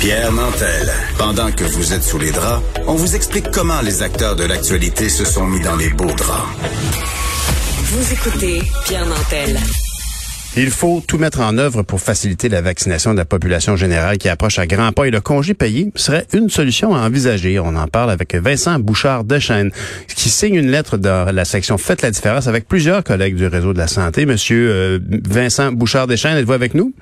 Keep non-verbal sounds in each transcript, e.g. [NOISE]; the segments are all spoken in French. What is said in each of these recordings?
Pierre Nantel. Pendant que vous êtes sous les draps, on vous explique comment les acteurs de l'actualité se sont mis dans les beaux draps. Vous écoutez Pierre Nantel. Il faut tout mettre en œuvre pour faciliter la vaccination de la population générale qui approche à grands pas et le congé payé serait une solution à envisager. On en parle avec Vincent Bouchard Dechaine qui signe une lettre dans la section Faites la différence avec plusieurs collègues du réseau de la santé. Monsieur euh, Vincent Bouchard Dechaine, êtes-vous avec nous?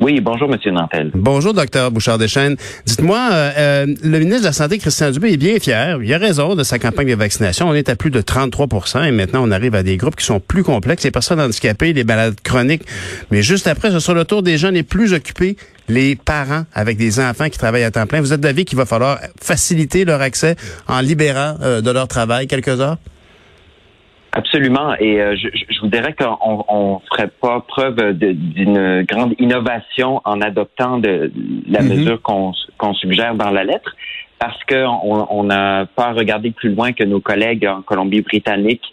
Oui, bonjour, Monsieur Nantel. Bonjour, docteur Bouchard-Deschênes. Dites-moi, euh, euh, le ministre de la Santé, Christian Dubé, est bien fier. Il a raison de sa campagne de vaccination. On est à plus de 33% et maintenant, on arrive à des groupes qui sont plus complexes, les personnes handicapées, les malades chroniques. Mais juste après, ce sera le tour des gens les plus occupés, les parents avec des enfants qui travaillent à temps plein. Vous êtes d'avis qu'il va falloir faciliter leur accès en libérant euh, de leur travail quelques heures? Absolument. Et euh, je, je, vous dirais qu'on on ferait pas preuve d'une grande innovation en adoptant de, la mhm. mesure qu'on suggère dans la lettre, parce qu'on n'a pas regardé plus loin que nos collègues en Colombie-Britannique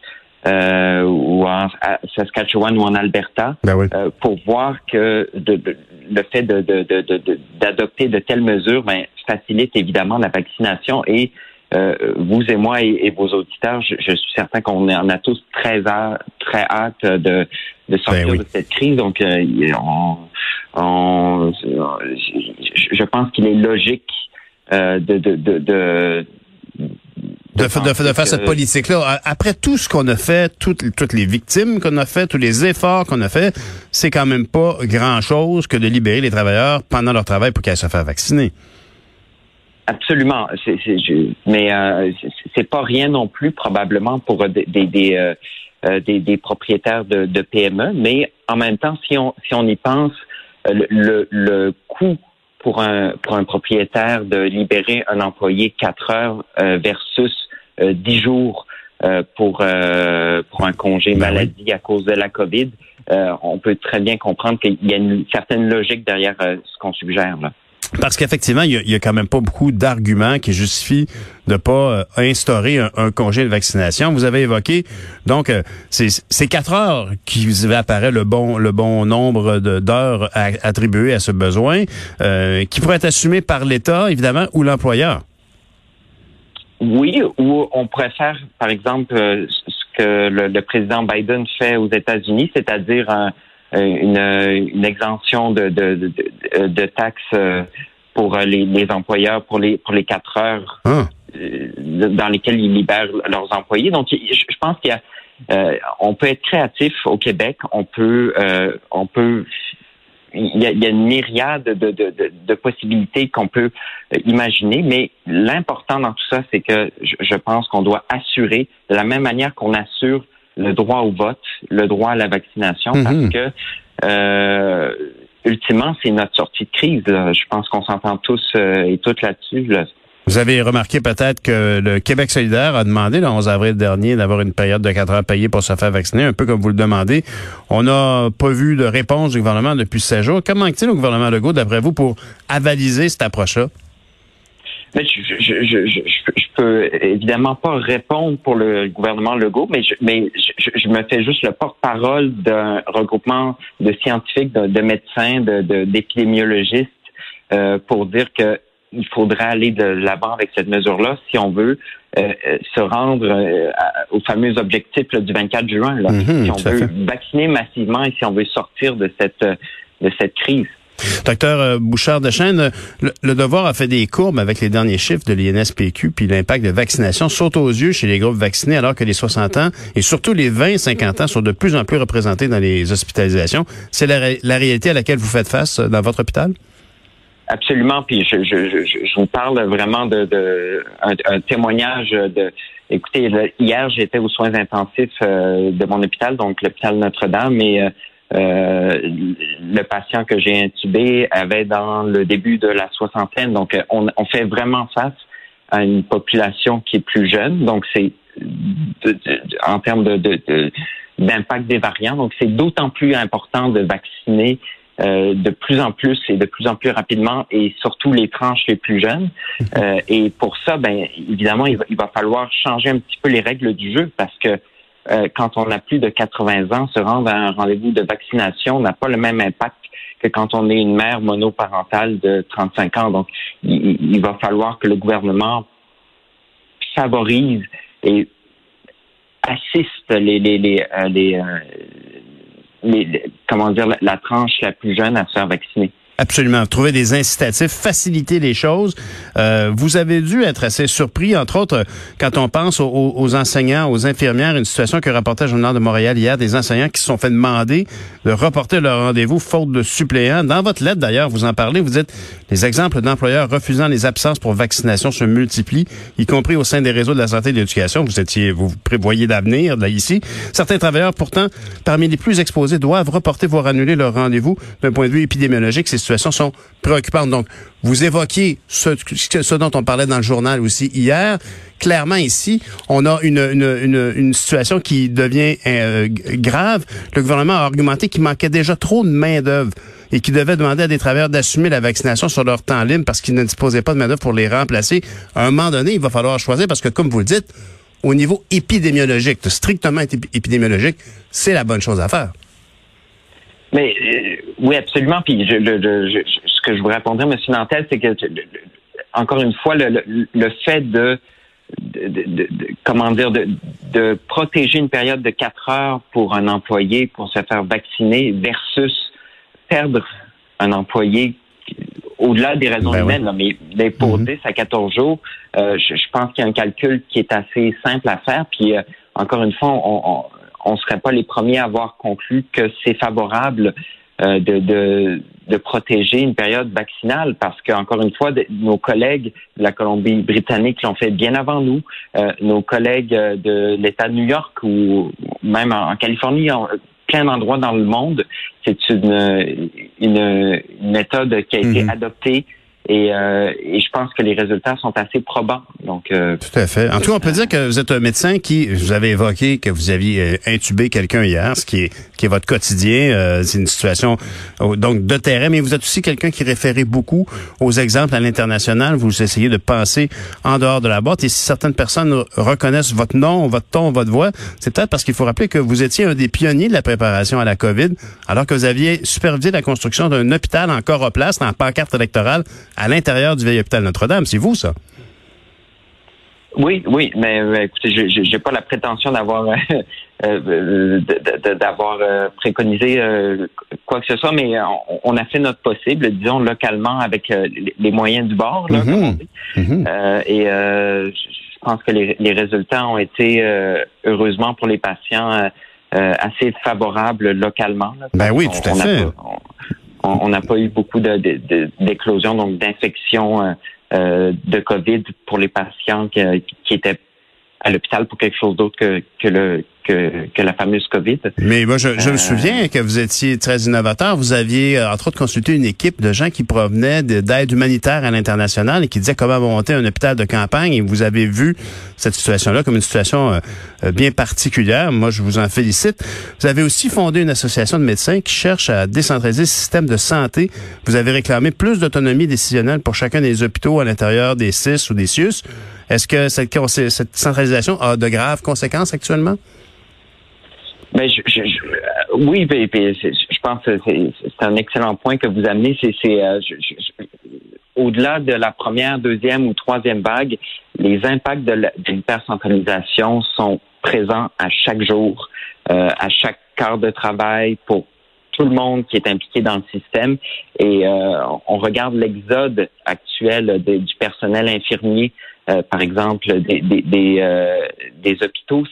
euh, ou en Saskatchewan ou en Alberta ben euh, pour voir que le fait d'adopter de, telles mesures ben, facilite évidemment la vaccination et euh, vous et moi et, vos auditeurs, je, suis certain qu'on en a tous très hâte, très hâte de, de sortir ben de cette crise. Donc, euh, on, je pense qu'il est logique euh, de, de, de, de de, de, faire cette politique-là. Après tout ce qu'on a fait, toutes, toutes les victimes qu'on a fait, tous les efforts qu'on a fait, c'est quand même pas grand-chose que de libérer les travailleurs pendant leur travail pour qu'ils se fassent vacciner. Absolument. C'est, mais euh, c'est pas rien non plus probablement pour des des, euh, euh, des, des, propriétaires de, de, PME. Mais en même temps, si on si on y pense, euh, le, le coût pour un pour un propriétaire de libérer un employé quatre heures versus dix jours pour pour un congé ben maladie à cause de la COVID, on peut très bien comprendre qu'il y a une certaine logique derrière ce qu'on suggère là. Parce qu'effectivement, il y, a, quand même pas beaucoup d'arguments qui justifient de pas euh, instaurer un, congé de vaccination. Vous avez évoqué donc euh, c'est quatre heures qui apparaît le bon le bon nombre d'heures attribuées à ce besoin, euh, qui pourrait être assumé par l'État évidemment ou l'employeur. Oui, ou on préfère, par exemple, ce que le, président Biden fait aux États-Unis, c'est-à-dire une, une exemption de, de, de, de taxes euh, pour les, les, employeurs pour les pour les quatre heures ah. euh, dans lesquelles ils libèrent leurs employés. Donc, je pense qu'il y a euh, on peut être créatif au Québec, on peut on peut il y, a, il y a, une myriade de, de, de, de possibilités qu'on peut imaginer, mais l'important dans tout ça, c'est que je, je pense qu'on doit assurer, de la même manière qu'on assure le droit au vote, le droit à la vaccination, mhm. parce que euh, ultimement, c'est notre sortie de crise. Je pense qu'on s'entend tous euh, et toutes là-dessus. Vous avez remarqué peut-être que le Québec solidaire a demandé le 11 avril dernier d'avoir une période de quatre heures payée pour se faire vacciner, un peu comme vous le demandez. On n'a pas vu de réponse du gouvernement depuis 16 jours. Comment est-il au gouvernement Legault, d'après vous, pour avaliser cette approche-là? Je, je, je, je, peux évidemment pas répondre pour le gouvernement Legault, mais je, mais je, me fais juste le porte-parole d'un regroupement de scientifiques, de, médecins, de d'épidémiologistes euh, pour dire que il faudrait aller de l'avant avec cette mesure-là si on veut euh, euh, se rendre euh, au fameux objectif du 24 juin. Là, mm-hmm, si on veut vacciner massivement et si on veut sortir de cette de cette crise. Docteur euh, Bouchard de Chêne, le, devoir a fait des courbes avec les derniers chiffres de l'INSPQ, puis l'impact de vaccination saute aux yeux chez les groupes vaccinés, alors que les 60 ans et surtout les 20-50 ans sont de plus en plus représentés dans les hospitalisations. C'est la, réalité à laquelle vous faites face euh, dans votre hôpital? Absolument. Puis je, je, vous parle vraiment de, un, témoignage de. Écoutez, hier j'étais aux soins intensifs euh, de mon hôpital, donc l'hôpital Notre-Dame, et euh, le patient que j'ai intubé avait dans le début de la soixantaine. Donc, euh, on, on fait vraiment face à une population qui est plus jeune. Donc, c'est en termes de, d'impact des variants. Donc, c'est d'autant plus important de vacciner euh, de plus en plus et de plus en plus rapidement et surtout les tranches les plus jeunes. [LAUGHS] et pour ça, ben évidemment, il va, il va falloir changer un petit peu les règles du jeu parce que euh, quand on a plus de 80 ans, se rendre à un rendez-vous de vaccination n'a pas le même impact que quand on est une mère monoparentale de 35 ans. Donc, il, va falloir que le gouvernement favorise et assiste les, les, les, les, les comment dire la tranche la plus jeune à se faire vacciner. Absolument. Trouver des incitatifs, faciliter les choses. Euh, vous avez dû être assez surpris, entre autres, quand on pense aux, enseignants, aux infirmières, une situation que rapportait le Journal de Montréal hier, des enseignants qui se sont fait demander de reporter leur rendez-vous faute de suppléants. Dans votre lettre, d'ailleurs, vous en parlez, vous dites les exemples d'employeurs refusant les absences pour vaccination se multiplient, y compris au sein des réseaux de la santé et de l'éducation. Vous étiez, vous prévoyez d'avenir, là, ici. Certains travailleurs, pourtant, parmi les plus exposés, doivent reporter, voire annuler leur rendez-vous d'un point de vue épidémiologique. Situations sont préoccupantes. Donc, vous évoquiez ce, dont on parlait dans le journal aussi hier. Clairement, ici, on a une, une, situation qui devient euh, grave. Le gouvernement a argumenté qu'il manquait déjà trop de main-d'œuvre et qu'il devait demander à des travailleurs d'assumer la vaccination sur leur temps libre parce qu'ils ne disposaient pas de main-d'œuvre pour les remplacer. À un moment donné, il va falloir choisir parce que, comme vous le dites, au niveau épidémiologique, strictement épidémiologique, c'est la bonne chose à faire. Mais euh, oui, absolument. Puis je, ce que je vous répondrais, M. Nantel, c'est que encore une fois, le, fait de, de, comment dire de, de protéger une période de quatre heures pour un employé pour se faire vacciner versus perdre un employé au-delà des raisons ben humaines, mais d'imposer mm à 14 jours, euh, je, pense qu'il y a un calcul qui est assez simple à faire. Puis euh, encore une fois, on, on ne serait pas les premiers à avoir conclu que c'est favorable euh, de, de, de, protéger une période vaccinale parce que encore une fois, nos collègues de la Colombie-Britannique l'ont fait bien avant nous. Euh, nos collègues euh, de l'État de New York ou même en, Californie, en plein d'endroits dans le monde, c'est une, une, méthode qui a été mhm. adoptée et, euh, et, je pense que les résultats sont assez probants. Donc, euh, Tout à fait. En tout cas, on peut dire que vous êtes un médecin qui, vous avez évoqué que vous aviez euh, intubé quelqu'un hier, ce qui est, qui est votre quotidien. Euh, c'est une situation donc de terrain, mais vous êtes aussi quelqu'un qui référait beaucoup aux exemples à l'international. Vous essayez de penser en dehors de la boîte. Et si certaines personnes reconnaissent votre nom, votre ton, votre voix, c'est peut-être parce qu'il faut rappeler que vous étiez un des pionniers de la préparation à la COVID, alors que vous aviez supervisé la construction d'un hôpital en coroplaste, en pancarte électorale à l'intérieur du vieil hôpital Notre-Dame. C'est vous, ça? Oui, oui, mais euh, écoutez, je n'ai pas la prétention d'avoir euh, euh, d'avoir préconisé quoi que ce soit, mais on, a fait notre possible, disons localement avec les moyens du bord, là, mm-hmm. Mm-hmm. et je pense que les, résultats ont été heureusement pour les patients assez favorables localement. Ben oui, tout à fait on n'a pas eu beaucoup d'éclosions, donc d'infections euh, euh, de COVID pour les patients qui, étaient à l'hôpital pour quelque chose d'autre que, que le que, la fameuse COVID. Mais moi, je, me euh, souviens que vous étiez très innovateur. Vous aviez, euh, entre autres, consulté une équipe de gens qui provenaient d'aide humanitaire à l'international et qui disaient comment monter un hôpital de campagne. Et vous avez vu cette situation-là comme une situation euh, bien particulière. Moi, je vous en félicite. Vous avez aussi fondé une association de médecins qui cherche à décentraliser le système de santé. Vous avez réclamé plus d'autonomie décisionnelle pour chacun des hôpitaux à l'intérieur des CIS ou des CIUS. Est-ce que cette, cette centralisation a de graves conséquences actuellement? Mais je, je, euh, oui, je pense que c'est un excellent point que vous amenez. C'est euh, au-delà de la première, deuxième ou troisième vague, les impacts de l'hypercentralisation sont présents à chaque jour, euh, à chaque quart de travail pour tout le monde qui est impliqué dans le système. Et on regarde l'exode actuel du personnel infirmier, par exemple, des, des, des, des hôpitaux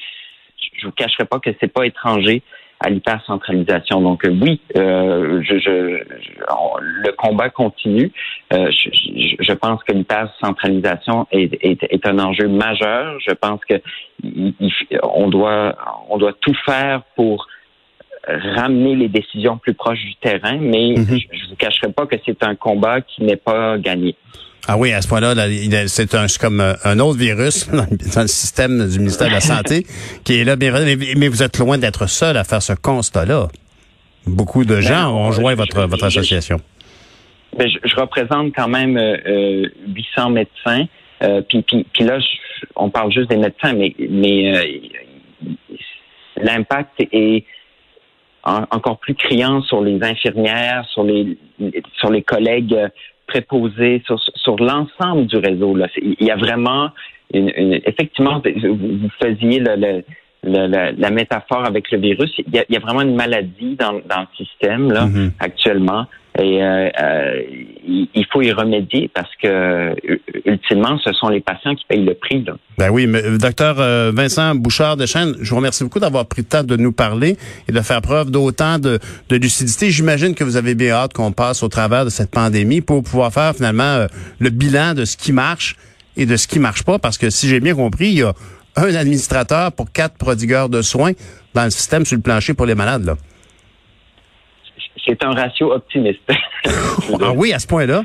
je vous cacherai pas que c'est pas étranger à l'hypercentralisation. Donc euh, oui, euh, je, le combat continue. Euh, je, pense que l'hypercentralisation est, est, un enjeu majeur. Je pense que on doit on doit tout faire pour ramener les décisions plus proches du terrain, mais mm-hmm. je, ne vous cacherai pas que c'est un combat qui n'est pas gagné. Ah oui, à ce point-là, c'est un, comme euh, un autre virus [LAUGHS] dans le système du ministère de la Santé qui est là. Mais vous êtes loin d'être seul à faire ce constat-là. Beaucoup de gens ben, ont joint votre, votre association. Ben, je, représente quand même 800 euh, médecins. Euh, puis, puis, là, on parle juste des médecins, mais, mais l'impact est encore plus criant sur les infirmières, sur les sur les collègues préposés, sur, sur l'ensemble du réseau. Là. Il y a vraiment une, effectivement, vous faisiez le, la, métaphore avec le virus, il y a, vraiment une maladie dans, dans le système là, mm-hmm. actuellement. Et euh, euh, il faut y remédier parce que ultimement, ce sont les patients qui payent le prix. Là. Ben oui, mais euh, docteur Vincent Bouchard de Chêne, je vous remercie beaucoup d'avoir pris le temps de nous parler et de faire preuve d'autant de, de, lucidité. J'imagine que vous avez bien hâte qu'on passe au travers de cette pandémie pour pouvoir faire finalement le bilan de ce qui marche et de ce qui marche pas, parce que si j'ai bien compris, il y a un administrateur pour quatre prodigueurs de soins dans le système sur le plancher pour les malades. Là. C'est un ratio optimiste. [LAUGHS] ah oui, à ce point-là.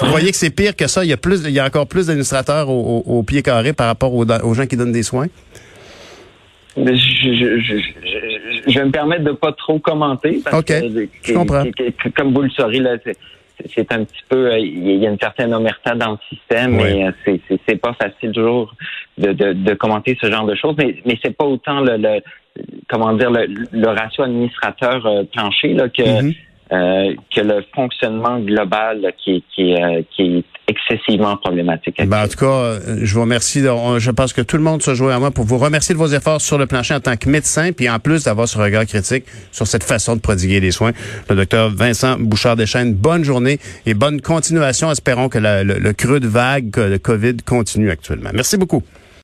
Vous voyez que c'est pire que ça? Il y a plus, il y a encore plus d'administrateurs au, pied carré par rapport aux, gens qui donnent des soins? Je, vais me permettre de pas trop commenter. Parce que, je comprends. comme vous le saurez, là, c'est un petit peu, euh, il y a une certaine omerta dans le système et euh, c'est c'est pas facile toujours de, de, de, commenter ce genre de choses, mais mais c'est pas autant le, le comment dire le, le ratio administrateur euh, plancher là que mm-hmm. Euh, que le fonctionnement global qui, qui, euh, qui est excessivement problématique. Ben, en tout cas, euh, je vous remercie. Je pense que tout le monde se joue à moi pour vous remercier de vos efforts sur le plancher en tant que médecin, puis en plus d'avoir ce regard critique sur cette façon de prodiguer les soins. Le docteur Vincent Bouchard-Deschênes, bonne journée et bonne continuation. Espérons que le, le creux de vague de COVID continue actuellement. Merci beaucoup.